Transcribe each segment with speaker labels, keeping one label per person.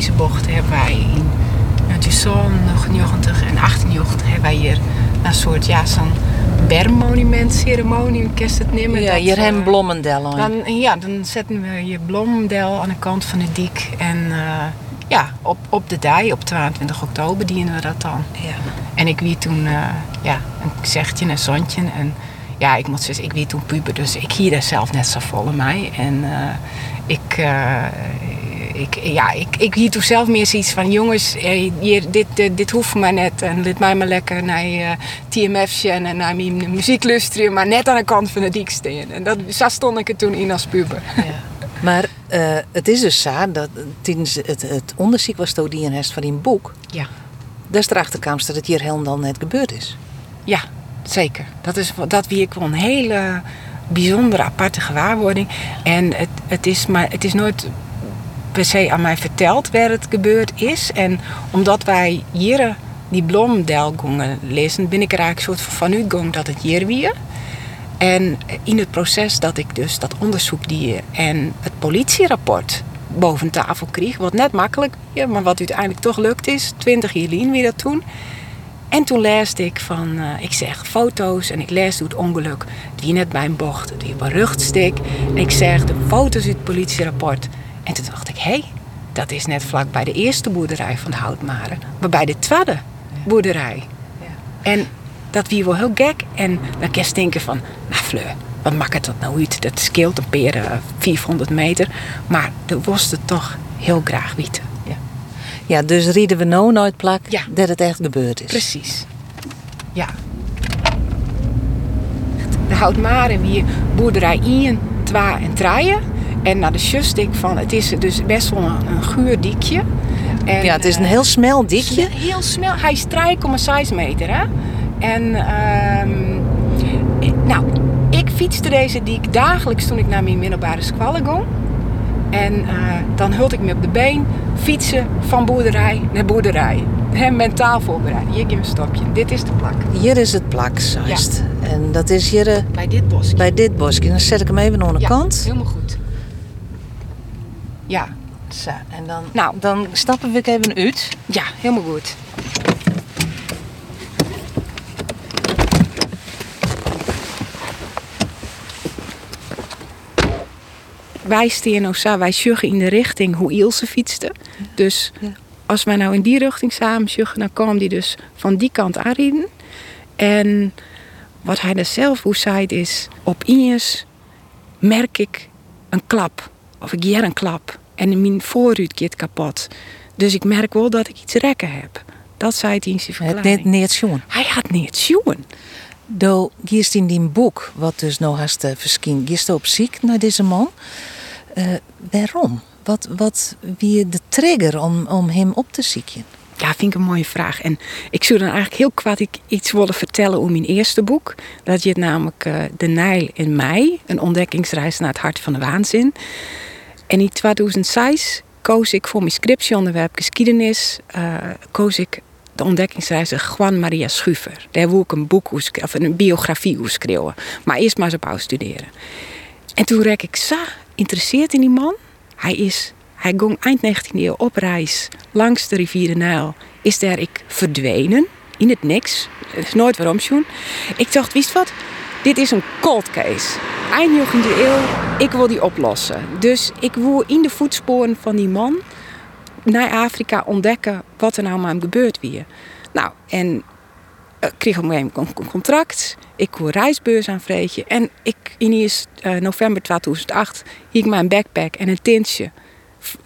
Speaker 1: deze bocht hebben wij in uh, 90 en 98 hebben wij hier een soort, ja, zo'n bermmonument-ceremonie, kerst het nemen.
Speaker 2: Ja, hier hebben Blommendel
Speaker 1: Dan, ja, dan zetten we je Blommendel aan de kant van de dik. En uh, ja, op, op de dij, op 22 oktober dienen we dat dan. Ja. En ik wie toen uh, ja, een zegtje en een zondje. En ja, ik moet zeggen, ik wie toen puber, dus ik hier er zelf net zo vol in mij. En uh, ik, ik, ja, ik, ik hier toen zelf meer zoiets van: jongens, hier, dit, dit, dit hoeft maar net. En dit mij maar lekker naar uh, TMF en naar mijn muziek luisteren, maar net aan de kant van de dik staan. En dat, zo stond ik er toen in als puber. Ja.
Speaker 2: Maar uh, het is dus zo dat tijdens het, het onderzoek was door die en van die boek. Ja. Daar is erachter kwam dat het hier helemaal net gebeurd is.
Speaker 1: Ja, zeker. Dat, is, dat wie ik wel een hele bijzondere, aparte gewaarwording. En het, het, is, maar, het is nooit per se aan mij verteld waar het gebeurd is. En omdat wij hier die blomdel gingen lezen, ben ik er eigenlijk soort van uitgegaan dat het hier weer. En in het proces dat ik dus dat onderzoek die en het politierapport boven tafel kreeg, wat net makkelijk, ja, maar wat uiteindelijk toch lukt is, 20 jaar wie dat toen. En toen leesde ik van, uh, ik zeg foto's en ik lees het ongeluk die net bij een bocht, die beruchtstik. En ik zeg de foto's uit het politierapport. En toen dacht ik, hé, hey, dat is net vlak bij de eerste boerderij van de Houtmaren. Maar bij de tweede boerderij. Ja. En dat wie wel heel gek. En dan kan je denken van, nou Fleur, wat maakt dat nou uit? Dat scheelt een paar 400 meter. Maar de was het toch heel graag weten.
Speaker 2: Ja, ja dus rieden we nou nooit plak ja. dat het echt gebeurd is.
Speaker 1: Precies. Ja. De Houtmaren wie boerderij 1, 2 en 3. En naar de ik van, het is dus best wel een, een guur dikje.
Speaker 2: En, ja, het is een heel smel dikje.
Speaker 1: Heel smel. Hij is 3,6 meter, hè. En, um, nou, ik fietste deze dik dagelijks toen ik naar mijn middelbare squallen ging. En uh, dan hult ik me op de been, fietsen van boerderij naar boerderij. He, mentaal voorbereid. Hier geef een stopje. Dit is de plak.
Speaker 2: Hier is het plak, juist. Ja. En dat is hier... Uh,
Speaker 1: bij dit bosje.
Speaker 2: Bij dit bosje. Dan zet ik hem even aan de
Speaker 1: ja,
Speaker 2: kant.
Speaker 1: helemaal goed. Ja.
Speaker 2: Zo, en dan, nou, dan stappen we even uit.
Speaker 1: Ja, helemaal goed. wij staan zo, wij sjuggen in de richting hoe Ilse fietste. Dus ja. als wij nou in die richting samen sjuggen, dan kwam die dus van die kant aanrieden. En wat hij er zelf hoe zei is, op Ines merk ik een klap. Of ik hier een klap. En mijn voorruit gaat kapot. Dus ik merk wel dat ik iets rekken heb. Dat zei het in zijn verklaring.
Speaker 2: Het niet zien.
Speaker 1: Hij had niet zien.
Speaker 2: Do gist in die boek, wat dus nog haast uh, verscheen, gist op ziek naar deze man. Uh, waarom? Wat, wat wie de trigger om, om hem op te zieken?
Speaker 1: Ja, vind ik een mooie vraag. En ik zou dan eigenlijk heel kwaad iets willen vertellen over mijn eerste boek. Dat je het namelijk uh, De Nijl in mei, een ontdekkingsreis naar het hart van de waanzin. En in 2006 koos ik voor mijn scriptieonderwerp geschiedenis, uh, koos ik de ontdekkingsreiziger Juan Maria Schufer. Daar wil ik een boek of een biografie schreeuwen. Maar eerst maar eens op studeren. En toen rek ik zo geïnteresseerd in die man. Hij is, hij ging eind 19e eeuw op reis langs de rivier de Nijl. Is daar ik verdwenen in het niks. Er is nooit waarom schoen. Ik dacht, wist wat? Dit is een cold case. Eind 19e eeuw, ik wil die oplossen. Dus ik wil in de voetsporen van die man naar Afrika ontdekken wat er nou met hem gebeurd weer. Nou, en ik kreeg op een contract. Ik koe reisbeurs aan vreetje. En ik, in uh, november 2008 hiek mijn backpack en een tintje.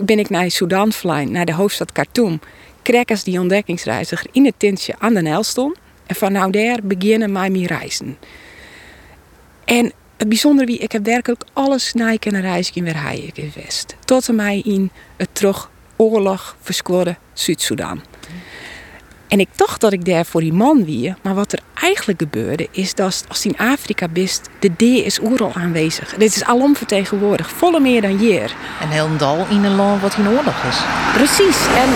Speaker 1: Ben ik naar Sudan vliegen, naar de hoofdstad Khartoum. Kreeg als die ontdekkingsreiziger in het tintje aan de Nijl. En van nou daar beginnen mijn reizen. En het bijzondere wie, ik heb werkelijk alles na kunnen reizen in weer in West. Tot en mij in het terug oorlog verskoorde Zuid-Soedan. En ik dacht dat ik daar voor die man wie, maar wat er eigenlijk gebeurde is dat als in Afrika bist, de D is overal aanwezig. Dit is alom vertegenwoordigd, volle meer dan hier.
Speaker 2: En heel dal in een land wat in oorlog is.
Speaker 1: Precies. En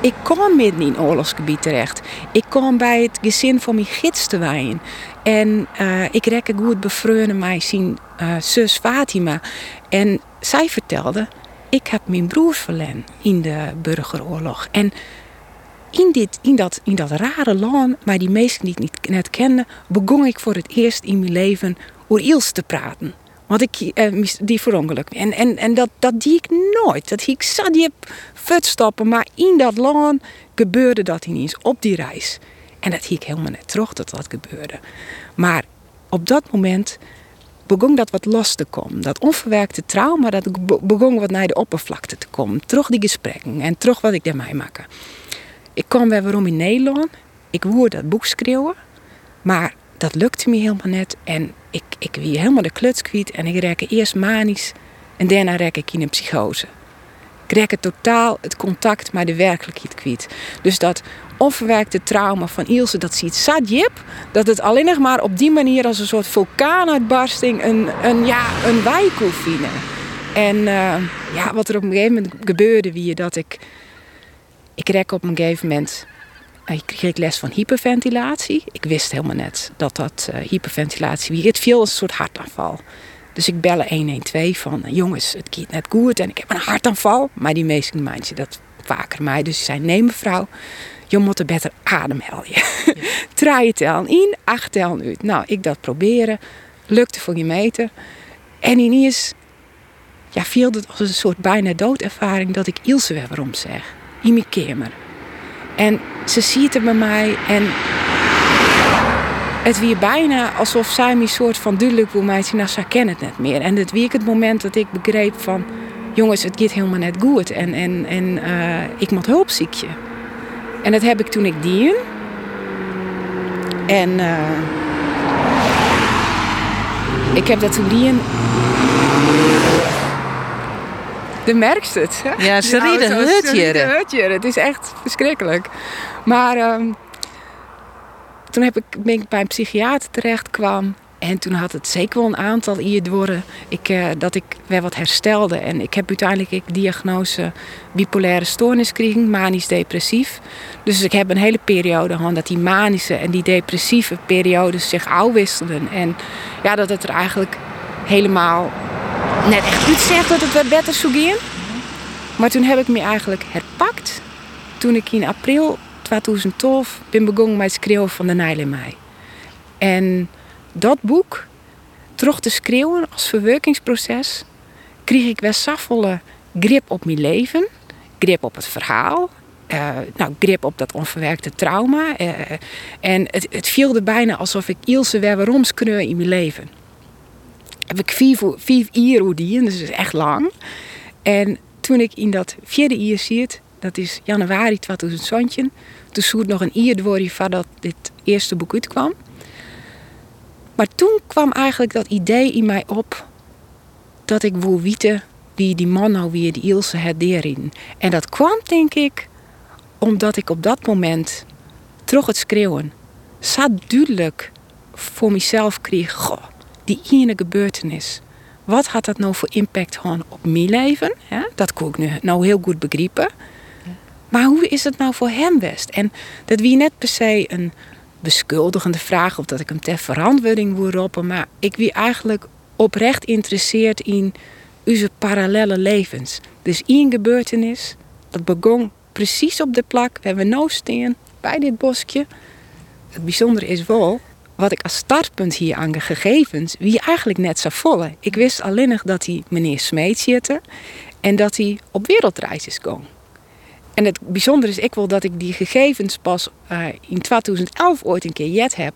Speaker 1: ik, kwam midden in oorlogsgebied terecht. Ik kwam bij het gezin van mijn gids te wijnen. En uh, ik rekke goed bevreunde mij zien uh, zus Fatima. En zij vertelde, ik heb mijn broer verlen in de burgeroorlog. En in, dit, in, dat, in dat rare land, maar die meesten die niet net kende, begon ik voor het eerst in mijn leven over te praten. Want ik eh, die verongeluk. En, en, en dat, dat die ik nooit. Dat ik zat die voetstappen, maar in dat land gebeurde dat ineens op die reis. En dat ik helemaal net terug dat dat gebeurde. Maar op dat moment begon dat wat los te komen. Dat onverwerkte trauma, dat begon wat naar de oppervlakte te komen. Terug die gesprekken en terug wat ik daarmee maakte. Ik kwam weer waarom in Nederland. Ik woer dat boek schreeuwen. Maar dat lukte me helemaal net. En ik, ik wie helemaal de kluts kwijt. En ik rek eerst manisch. En daarna rek ik in een psychose. Ik rek het totaal het contact met de werkelijkheid kwijt. Dus dat onverwerkte trauma van Ilse, dat ziet Sadjip. Dat het alleen nog maar op die manier als een soort vulkaanuitbarsting een, een, ja, een wijk vinden. En uh, ja, wat er op een gegeven moment gebeurde, wie dat ik ik kreeg op een gegeven moment eh, ik kreeg les van hyperventilatie. Ik wist helemaal net dat dat uh, hyperventilatie. Het viel als een soort hartaanval. Dus ik bellen 112 van jongens, het gaat net goed en ik heb een hartaanval. Maar die meesten mensen dat vaker mij. Dus ze zei nee mevrouw, je moet er beter ademhalen. Ja. Draai tellen in, acht tellen uit. Nou, ik dat proberen. Lukte voor je meter. En ineens ja, viel het als een soort bijna doodervaring dat ik Ilse weer waarom zeg in mijn kamer. En ze ziet het bij mij en het weer bijna alsof zij me soort van duidelijk wil mij nou, ze kennen het net meer. En het weer het moment dat ik begreep van, jongens, het gaat helemaal net goed en, en, en uh, ik moet hulp ziekje. En dat heb ik toen ik dien. En uh, ik heb dat toen dien de merkst het.
Speaker 2: Ja, ze rieden hutje.
Speaker 1: Het is echt verschrikkelijk. Maar um, toen heb ik, ben ik bij een psychiater terecht kwam. En toen had het zeker wel een aantal hierdoor ik, uh, dat ik weer wat herstelde. En ik heb uiteindelijk ik diagnose bipolaire stoornis gekregen, manisch depressief. Dus ik heb een hele periode gehad dat die manische en die depressieve periodes zich uitwisselden. En ja, dat het er eigenlijk helemaal net echt zegt dat het wat beter zou gaan. Maar toen heb ik me eigenlijk herpakt. Toen ik in april 2012 ben begonnen met het schreeuwen van de Nijl in mij. En dat boek, terug te schreeuwen als verwerkingsproces, kreeg ik wel zoveel grip op mijn leven. Grip op het verhaal. Uh, nou, grip op dat onverwerkte trauma. Uh, en het, het viel er bijna alsof ik Ilse weer waarom in mijn leven heb ik vier, vier jaar die, dus is echt lang. En toen ik in dat vierde jaar zit, dat is januari 2020, toen zoet nog een jaar door voordat dit eerste boek uitkwam. Maar toen kwam eigenlijk dat idee in mij op dat ik wil weten wie die man nou weer, die Ilse het. En dat kwam denk ik omdat ik op dat moment terug het schreeuwen zo duidelijk voor mezelf kreeg. Die ene gebeurtenis. Wat had dat nou voor impact gewoon op mijn leven? Dat kon ik nu nou heel goed begrijpen. Maar hoe is het nou voor hem best? En dat wie net per se een beschuldigende vraag of dat ik hem ter verantwoording wil roepen, maar ik wie eigenlijk oprecht interesseerd in onze parallele levens. Dus één gebeurtenis, dat begon precies op de plek waar we nu staan, bij dit bosje. Het bijzondere is wel wat ik als startpunt hier aan de gegevens, wie eigenlijk net zo volle. Ik wist alleen nog dat hij meneer Smeet zitten en dat hij op wereldreis is gegaan. En het bijzondere is ik wel dat ik die gegevens pas uh, in 2011 ooit een keer jet heb.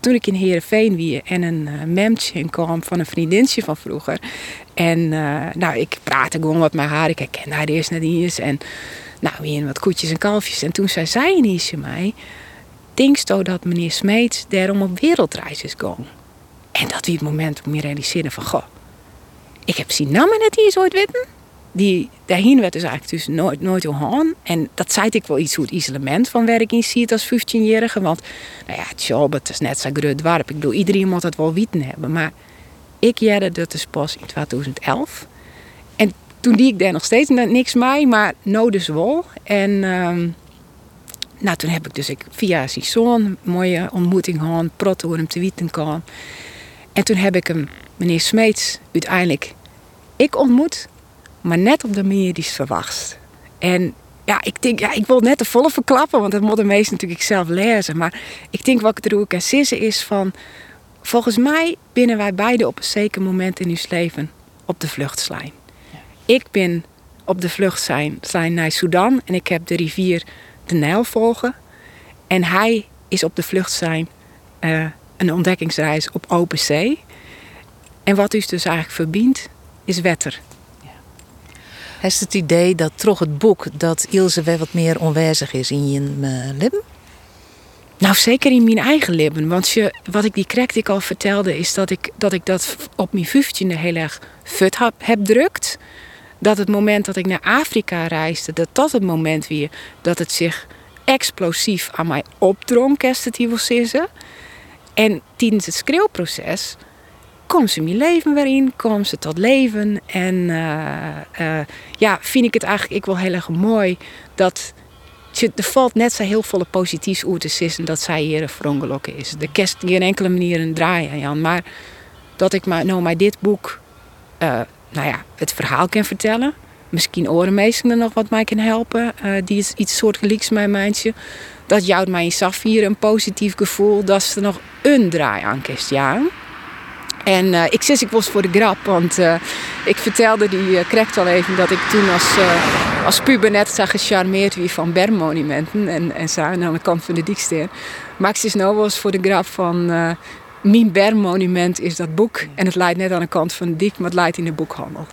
Speaker 1: Toen ik in Heerenveen wie en een uh, memtje kwam van een vriendinnetje van vroeger. En uh, nou, ik praatte gewoon wat met haar. Ik herkende haar eerst net eens. En nou, weer wat koetjes en kalfjes. En toen zei zij ineens mij denkst dat meneer Smeets daarom op wereldreis is gegaan? En dat wie het moment om me realiseren van, goh, ik heb zien namen net hier ooit weten. Die, daarheen werd dus eigenlijk dus nooit, nooit gaan. En dat zei ik wel iets hoe het isolement van werk in ziet als 15-jarige. Want, nou ja, het job, het is net zo groot warp. Ik bedoel, iedereen moet het wel weten hebben. Maar ik jerde dat dus pas in 2011. En toen die ik daar nog steeds niks mee, maar nou dus wel. En... Um, nou, toen heb ik dus ik via zijn zoon een mooie ontmoeting gehad, prot hoe hem te weten kan. En toen heb ik hem, meneer Smeets, uiteindelijk ik ontmoet. maar net op de manier die ze verwacht. En ja, ik denk, ja, ik wil net de volle verklappen, want dat moet de meest natuurlijk zelf lezen. Maar ik denk wat ik er ook kan sissen is van, volgens mij binnen wij beide op een zeker moment in ons leven op de vlucht zijn. Ik ben op de vlucht zijn, zijn naar Sudan en ik heb de rivier de Nijl volgen. En hij is op de vlucht zijn uh, een ontdekkingsreis op open zee. En wat u dus eigenlijk verbindt, is wetter.
Speaker 2: Heeft het idee dat toch het boek dat Ilse wel wat meer onwijzig is in je uh, leven?
Speaker 1: Nou, zeker in mijn eigen leven. Want je, wat ik die ik al vertelde, is dat ik dat, ik dat op mijn 15e heel erg fut heb, heb drukt. Dat het moment dat ik naar Afrika reisde, dat dat het moment weer dat het zich explosief aan mij opdrong, kerst het hier En tijdens het schreeuwproces komt ze mijn leven weer in, komt ze tot leven. En uh, uh, ja, vind ik het eigenlijk ik wel heel erg mooi dat er valt net zo heel veel positiefs uit te sissen dat zij hier een vrongelokke is. De kerst geen enkele manier een draai aan, maar dat ik nou maar dit boek, uh, nou ja, het verhaal kan vertellen. Misschien orenmeester er nog wat mij kan helpen, die is iets soortgelijks mijn meisje. Dat jouwt mij in Safir een positief gevoel dat ze er nog een draai aan kist, ja. En uh, ik zit ik was voor de grap, want uh, ik vertelde die uh, kreeg al even dat ik toen als, als puber net zag gecharmeerd wie van bermmonumenten en, en zo aan de kant van de Dieksteen. Maar ik zit nou eens voor de grap van mijn bermmonument is dat boek en het leidt net aan de kant van de dik, maar het leidt in de boekhandel.